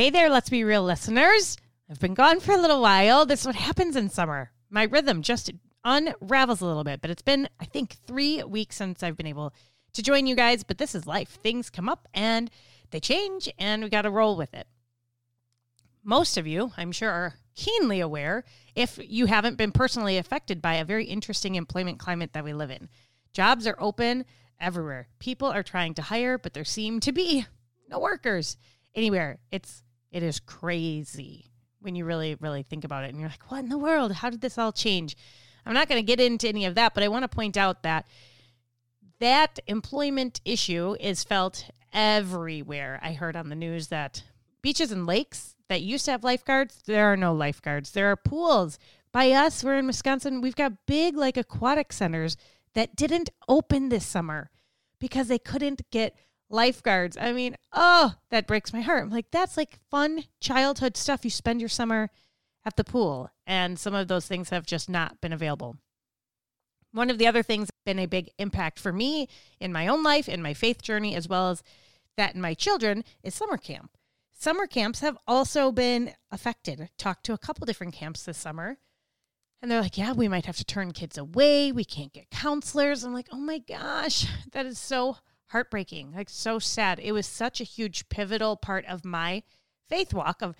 Hey there, let's be real listeners. I've been gone for a little while. This is what happens in summer. My rhythm just unravels a little bit, but it's been, I think, three weeks since I've been able to join you guys. But this is life. Things come up and they change, and we got to roll with it. Most of you, I'm sure, are keenly aware if you haven't been personally affected by a very interesting employment climate that we live in. Jobs are open everywhere. People are trying to hire, but there seem to be no workers anywhere. It's it is crazy when you really really think about it and you're like, "What in the world? How did this all change?" I'm not going to get into any of that, but I want to point out that that employment issue is felt everywhere. I heard on the news that beaches and lakes that used to have lifeguards, there are no lifeguards. There are pools. By us, we're in Wisconsin, we've got big like aquatic centers that didn't open this summer because they couldn't get lifeguards. I mean, oh, that breaks my heart. I'm like, that's like fun childhood stuff. You spend your summer at the pool, and some of those things have just not been available. One of the other things that's been a big impact for me in my own life, in my faith journey, as well as that in my children, is summer camp. Summer camps have also been affected. Talked to a couple different camps this summer and they're like, yeah, we might have to turn kids away. We can't get counselors. I'm like, oh my gosh, that is so heartbreaking, like so sad. It was such a huge pivotal part of my faith walk of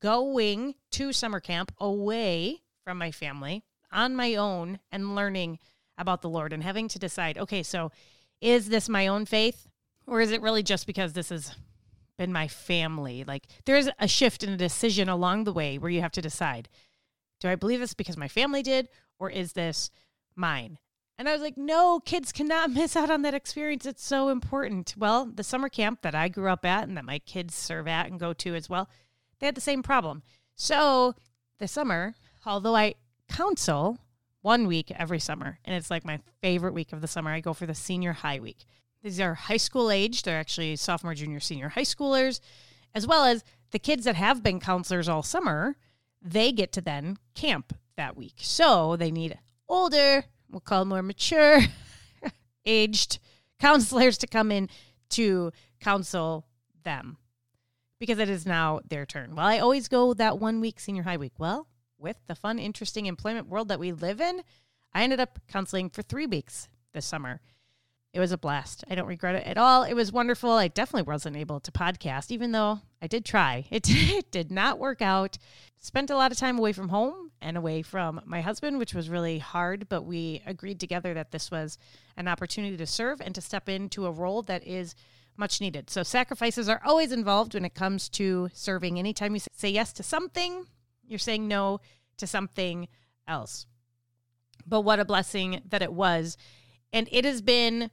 going to summer camp away from my family on my own and learning about the Lord and having to decide, okay, so is this my own faith or is it really just because this has been my family? Like there's a shift in a decision along the way where you have to decide do I believe this because my family did, or is this mine? And I was like, no, kids cannot miss out on that experience. It's so important. Well, the summer camp that I grew up at and that my kids serve at and go to as well, they had the same problem. So this summer, although I counsel one week every summer, and it's like my favorite week of the summer, I go for the senior high week. These are high school age, they're actually sophomore, junior, senior high schoolers, as well as the kids that have been counselors all summer they get to then camp that week. So they need older, we'll call more mature, aged counselors to come in to counsel them because it is now their turn. Well, I always go that one week senior high week. Well, with the fun, interesting employment world that we live in, I ended up counseling for three weeks this summer. It was a blast. I don't regret it at all. It was wonderful. I definitely wasn't able to podcast, even though I did try. It, it did not work out. Spent a lot of time away from home and away from my husband, which was really hard, but we agreed together that this was an opportunity to serve and to step into a role that is much needed. So sacrifices are always involved when it comes to serving. Anytime you say yes to something, you're saying no to something else. But what a blessing that it was. And it has been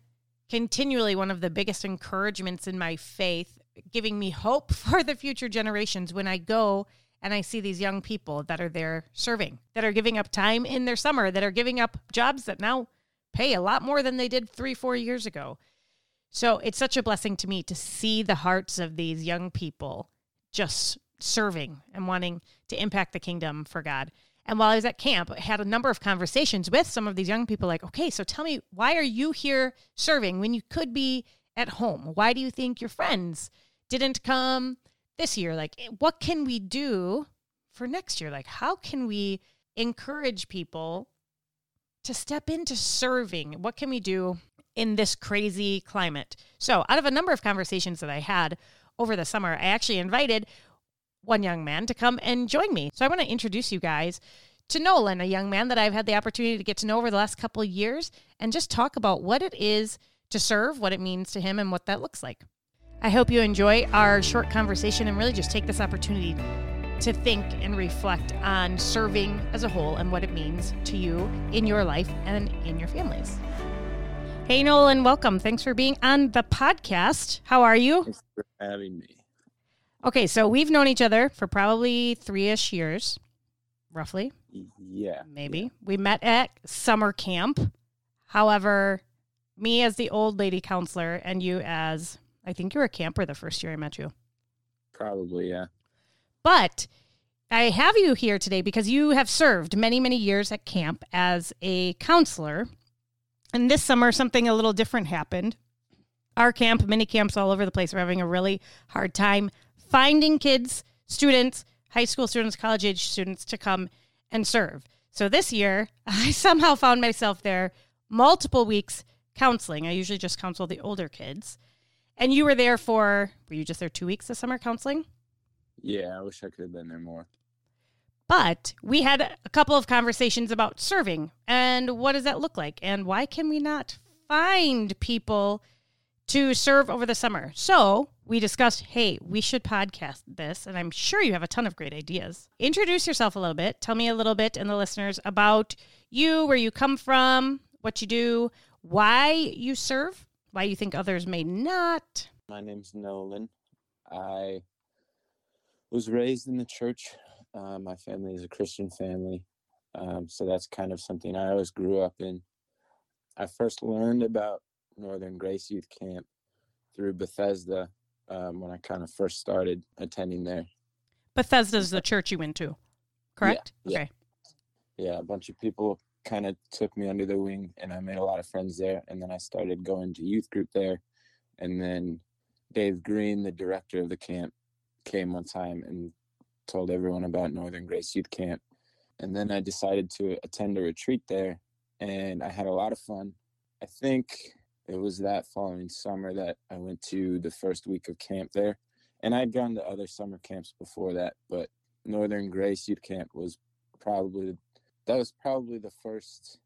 continually one of the biggest encouragements in my faith, giving me hope for the future generations when I go and I see these young people that are there serving, that are giving up time in their summer, that are giving up jobs that now pay a lot more than they did three, four years ago. So it's such a blessing to me to see the hearts of these young people just serving and wanting to impact the kingdom for God. And while I was at camp, I had a number of conversations with some of these young people like, okay, so tell me, why are you here serving when you could be at home? Why do you think your friends didn't come this year? Like, eh, what can we do for next year? Like, how can we encourage people to step into serving? What can we do in this crazy climate? So, out of a number of conversations that I had over the summer, I actually invited one young man to come and join me. So I want to introduce you guys to Nolan, a young man that I've had the opportunity to get to know over the last couple of years and just talk about what it is to serve, what it means to him, and what that looks like. I hope you enjoy our short conversation and really just take this opportunity to think and reflect on serving as a whole and what it means to you in your life and in your families. Hey, Nolan, welcome. Thanks for being on the podcast. How are you? Thanks for having me. Okay, so we've known each other for probably three ish years, roughly. Yeah. Maybe. yeah. We met at summer camp. However, me as the old lady counselor and you as, I think you were a camper the first year I met you. Probably, yeah. But I have you here today because you have served many, many years at camp as a counselor. And this summer, something a little different happened. Our camp, many camps all over the place, are having a really hard time finding kids, students, high school students, college age students to come and serve. So this year, I somehow found myself there multiple weeks counseling. I usually just counsel the older kids. And you were there for, were you just there two weeks of summer counseling? Yeah, I wish I could have been there more. But we had a couple of conversations about serving and what does that look like and why can we not find people to serve over the summer. So we discussed, hey, we should podcast this, and I'm sure you have a ton of great ideas. Introduce yourself a little bit. Tell me a little bit and the listeners about you, where you come from, what you do, why you serve, why you think others may not. My name's Nolan. I was raised in the church. Uh, my family is a Christian family, um, so that's kind of something I always grew up in. I first learned about Northern Grace Youth Camp through Bethesda um, when I kind of first started attending there. Bethesda is the church you went to, correct? yeah. Okay. Yeah, a bunch of people kind of took me under their wing, and I made a lot of friends there. And then I started going to youth group there, and then Dave Green, the director of the camp, came one time and told everyone about Northern Grace Youth Camp. And then I decided to attend a retreat there, and I had a lot of fun. I think it was that following summer that I went to the first week of camp there. And I'd gone to other summer camps before that, but Northern Grace Youth Camp was probably that was probably the first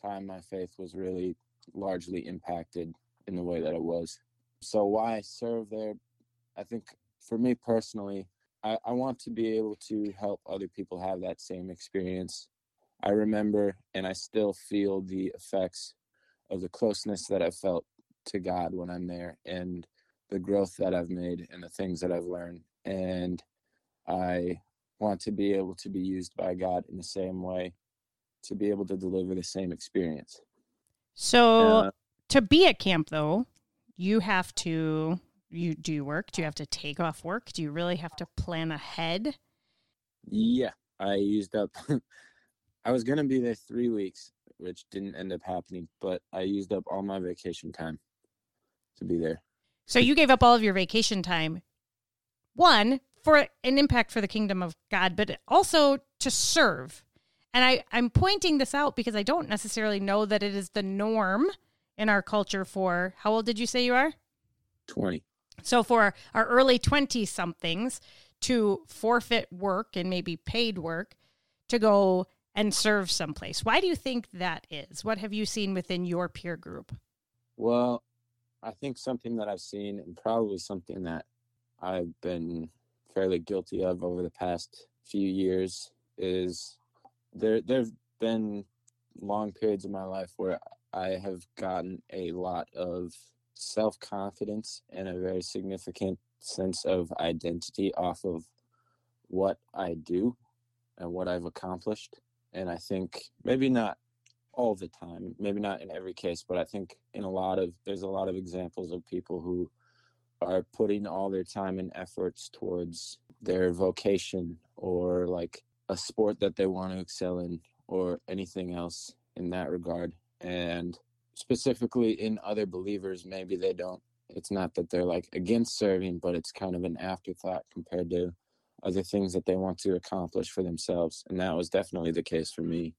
time my faith was really largely impacted in the way that it was. So why I serve there, I think for me personally, I, I want to be able to help other people have that same experience. I remember and I still feel the effects of the closeness that I felt to God when I'm there and the growth that I've made and the things that I've learned. And I want to be able to be used by God in the same way to be able to deliver the same experience. So Uh, to be at camp though, you have to you do you work? Do you have to take off work? Do you really have to plan ahead? yeah, I used up, I was going to be there three weeks, which didn't end up happening, but I used up all my vacation time to be there. So you gave up all of your vacation time. One, for an impact for the kingdom of God, but also to serve. And I, I'm pointing this out because I don't necessarily know that it is the norm in our culture for how old did you say you are? 20. So for our early 20 somethings to forfeit work and maybe paid work to go and serve someplace. Why do you think that is? What have you seen within your peer group? Well, I think something that I've seen and probably something that I've been fairly guilty of over the past few years is there there've been long periods of my life where I have gotten a lot of self-confidence and a very significant sense of identity off of what I do and what I've accomplished and I think maybe not all the time maybe not in every case but i think in a lot of there's a lot of examples of people who are putting all their time and efforts towards their vocation or like a sport that they want to excel in or anything else in that regard and specifically in other believers maybe they don't it's not that they're like against serving but it's kind of an afterthought compared to other things that they want to accomplish for themselves and that was definitely the case for me.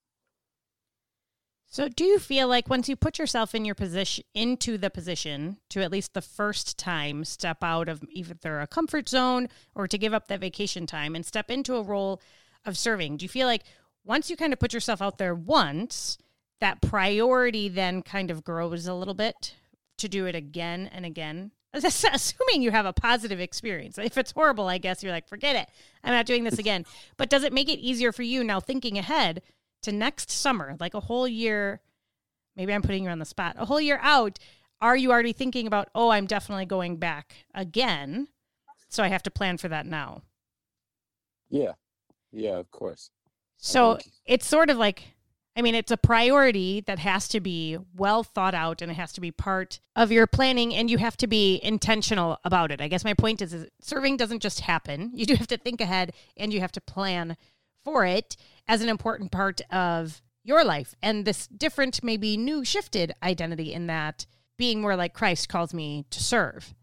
So do you feel like once you put yourself in your position into the position to at least the first time step out of either a comfort zone or to give up that vacation time and step into a role of serving, do you feel like once you kind of put yourself out there once, that priority then kind of grows a little bit to do it again and again? Assuming you have a positive experience. If it's horrible, I guess you're like, forget it. I'm not doing this again. But does it make it easier for you now thinking ahead to next summer, like a whole year? Maybe I'm putting you on the spot. A whole year out, are you already thinking about, oh, I'm definitely going back again? So I have to plan for that now. Yeah. Yeah, of course. So it's sort of like, I mean, it's a priority that has to be well thought out and it has to be part of your planning and you have to be intentional about it. I guess my point is, is serving doesn't just happen. You do have to think ahead and you have to plan for it as an important part of your life and this different, maybe new shifted identity in that being more like Christ calls me to serve.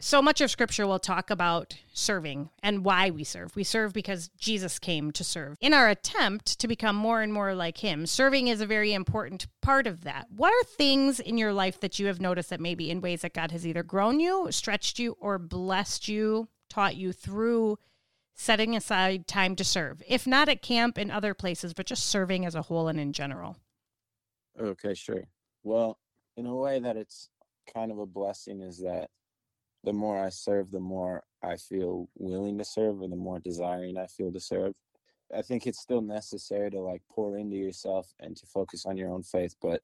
So much of scripture will talk about serving and why we serve. We serve because Jesus came to serve. In our attempt to become more and more like him, serving is a very important part of that. What are things in your life that you have noticed that maybe in ways that God has either grown you, stretched you, or blessed you, taught you through setting aside time to serve? If not at camp and other places, but just serving as a whole and in general. Okay, sure. Well, in a way that it's kind of a blessing is that the more I serve, the more I feel willing to serve, or the more desiring I feel to serve. I think it's still necessary to like pour into yourself and to focus on your own faith, but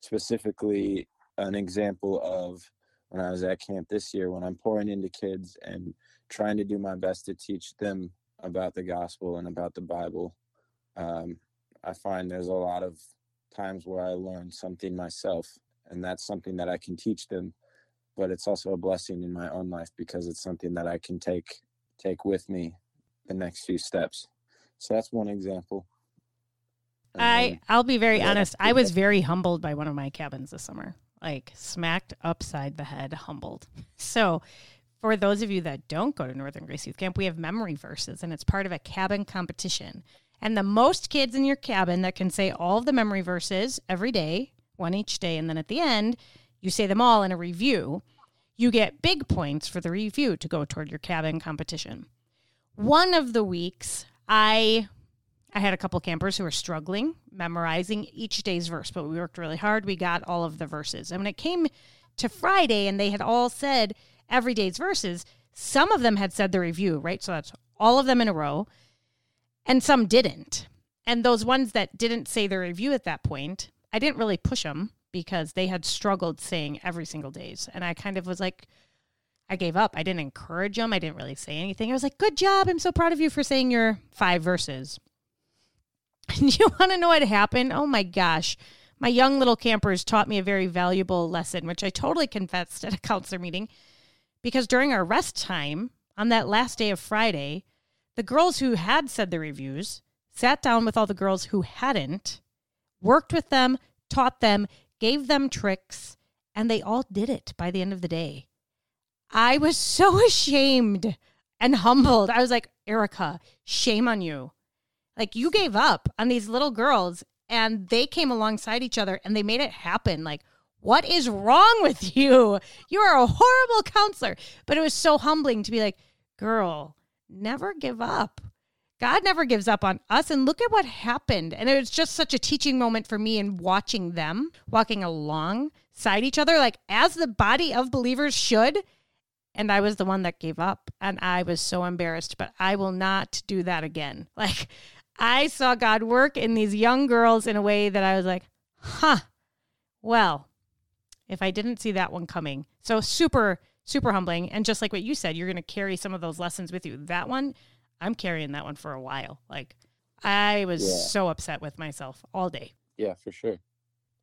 specifically, an example of when I was at camp this year, when I'm pouring into kids and trying to do my best to teach them about the gospel and about the Bible, um, I find there's a lot of times where I learn something myself, and that's something that I can teach them but it's also a blessing in my own life because it's something that I can take take with me the next few steps. So that's one example. And I um, I'll be very yeah, honest. I was very humbled by one of my cabins this summer. Like smacked upside the head, humbled. So for those of you that don't go to Northern Grace Youth Camp, we have memory verses and it's part of a cabin competition. And the most kids in your cabin that can say all of the memory verses every day, one each day, and then at the end, you say them all in a review, you get big points for the review to go toward your cabin competition. One of the weeks, I I had a couple campers who were struggling memorizing each day's verse, but we worked really hard. We got all of the verses. And when it came to Friday and they had all said every day's verses, some of them had said the review, right? So that's all of them in a row, and some didn't. And those ones that didn't say the review at that point, I didn't really push them because they had struggled saying every single days. And I kind of was like, I gave up. I didn't encourage them. I didn't really say anything. I was like, good job. I'm so proud of you for saying your five verses. And you want to know what happened? Oh my gosh. My young little campers taught me a very valuable lesson, which I totally confessed at a counselor meeting. Because during our rest time on that last day of Friday, the girls who had said the reviews sat down with all the girls who hadn't, worked with them, taught them, gave them tricks, and they all did it by the end of the day. I was so ashamed and humbled. I was like, Erica, shame on you. Like, you gave up on these little girls and they came alongside each other and they made it happen. Like, what is wrong with you? You are a horrible counselor. But it was so humbling to be like, girl, never give up. God never gives up on us. And look at what happened. And it was just such a teaching moment for me in watching them walking alongside each other, like as the body of believers should. And I was the one that gave up. And I was so embarrassed, but I will not do that again. Like I saw God work in these young girls in a way that I was like, huh, well, if I didn't see that one coming. So super, super humbling. And just like what you said, you're going to carry some of those lessons with you. That one, I'm carrying that one for a while. Like I was yeah. so upset with myself all day. Yeah, for sure.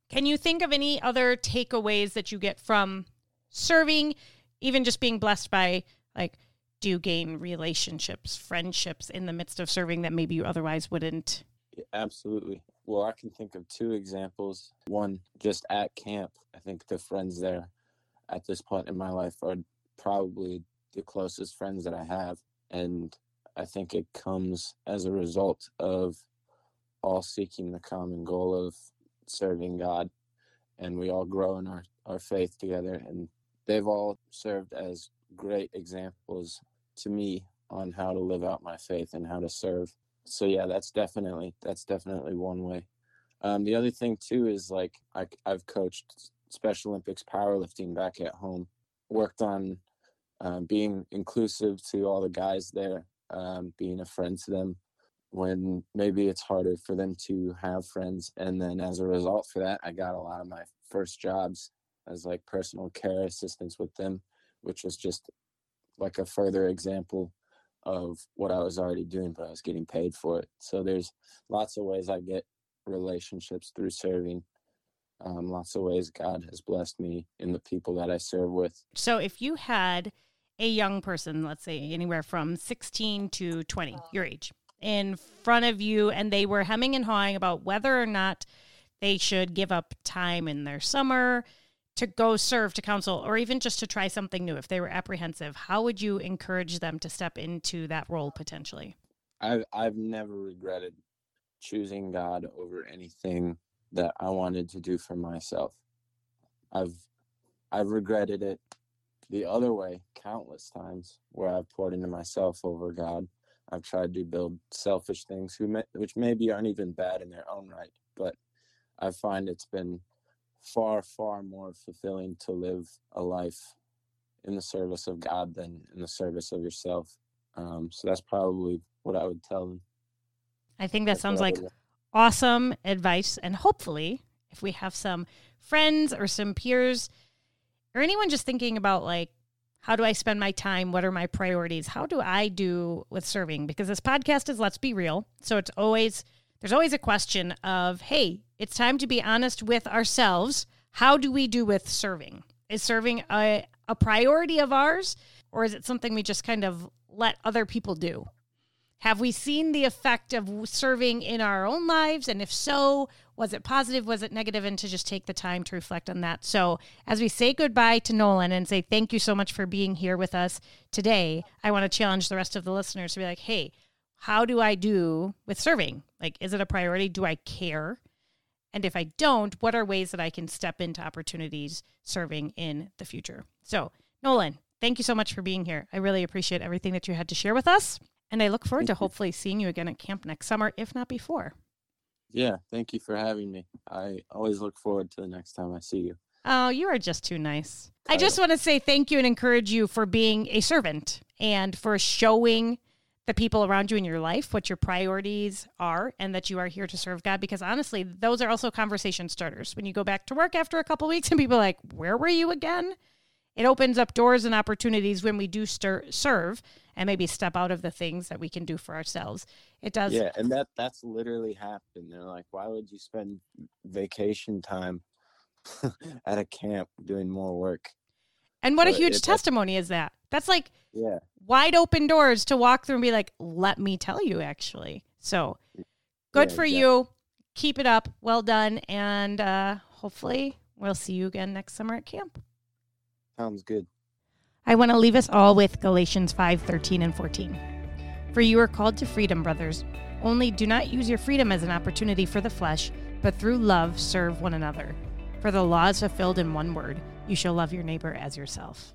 Can you think of any other takeaways that you get from serving, even just being blessed by like do you gain relationships, friendships in the midst of serving that maybe you otherwise wouldn't? Yeah, absolutely. Well, I can think of two examples. One, just at camp. I think the friends there at this point in my life are probably the closest friends that I have. And I think it comes as a result of all seeking the common goal of serving God. And we all grow in our, our faith together. And they've all served as great examples to me on how to live out my faith and how to serve. So yeah, that's definitely that's definitely one way. Um, the other thing too is like I, I've coached Special Olympics powerlifting back at home. Worked on uh, being inclusive to all the guys there um, being a friend to them when maybe it's harder for them to have friends. And then as a result for that, I got a lot of my first jobs as like personal care assistance with them, which was just like a further example of what I was already doing, but I was getting paid for it. So there's lots of ways I get relationships through serving. Um, lots of ways God has blessed me in the people that I serve with. So if you had a young person, let's say anywhere from 16 to 20, your age, in front of you, and they were hemming and hawing about whether or not they should give up time in their summer to go serve to counsel or even just to try something new. If they were apprehensive how would you encourage them to step into that role potentially? I've I've never regretted choosing God over anything that I wanted to do for myself. I've I've regretted it the other way countless times where I've poured into myself over God. I've tried to build selfish things who may, which maybe aren't even bad in their own right, but I find it's been far far more fulfilling to live a life in the service of God than in the service of yourself. Um, so that's probably what I would tell them. I think that sounds like awesome advice. And hopefully, if we have some friends or some peers or anyone just thinking about like, how do I spend my time? What are my priorities? How do I do with serving? Because this podcast is Let's Be Real. So it's always, there's always a question of, hey, it's time to be honest with ourselves. How do we do with serving? Is serving a, a priority of ours, or is it something we just kind of let other people do? Have we seen the effect of serving in our own lives? And if so, was it positive? Was it negative? And to just take the time to reflect on that. So, as we say goodbye to Nolan and say thank you so much for being here with us today, I want to challenge the rest of the listeners to be like, hey, how do I do with serving? Like, is it a priority? Do I care? And if I don't, what are ways that I can step into opportunities serving in the future? So, Nolan, thank you so much for being here. I really appreciate everything that you had to share with us. And I look forward to hopefully seeing you again at camp next summer, if not before. Yeah, thank you for having me. I always look forward to the next time I see you. Oh, you are just too nice. I just want to say thank you and encourage you for being a servant and for showing the people around you in your life what your priorities are and that you are here to serve God because honestly, those are also conversation starters. When you go back to work after a couple weeks and people are like, "Where were you again?" It opens up doors and opportunities when we do stir- serve and maybe step out of the things that we can do for ourselves. It does. Yeah, and that that's literally happened. They're like, why would you spend vacation time at a camp doing more work? And what but a huge it, testimony is that? That's like yeah. wide open doors to walk through and be like, let me tell you actually. So good yeah, for you. Keep it up. Well done. And uh, hopefully we'll see you again next summer at camp. Sounds good. I want to leave us all with Galatians 5 13 and 14. For you are called to freedom, brothers. Only do not use your freedom as an opportunity for the flesh, but through love serve one another. For the law is fulfilled in one word you shall love your neighbor as yourself.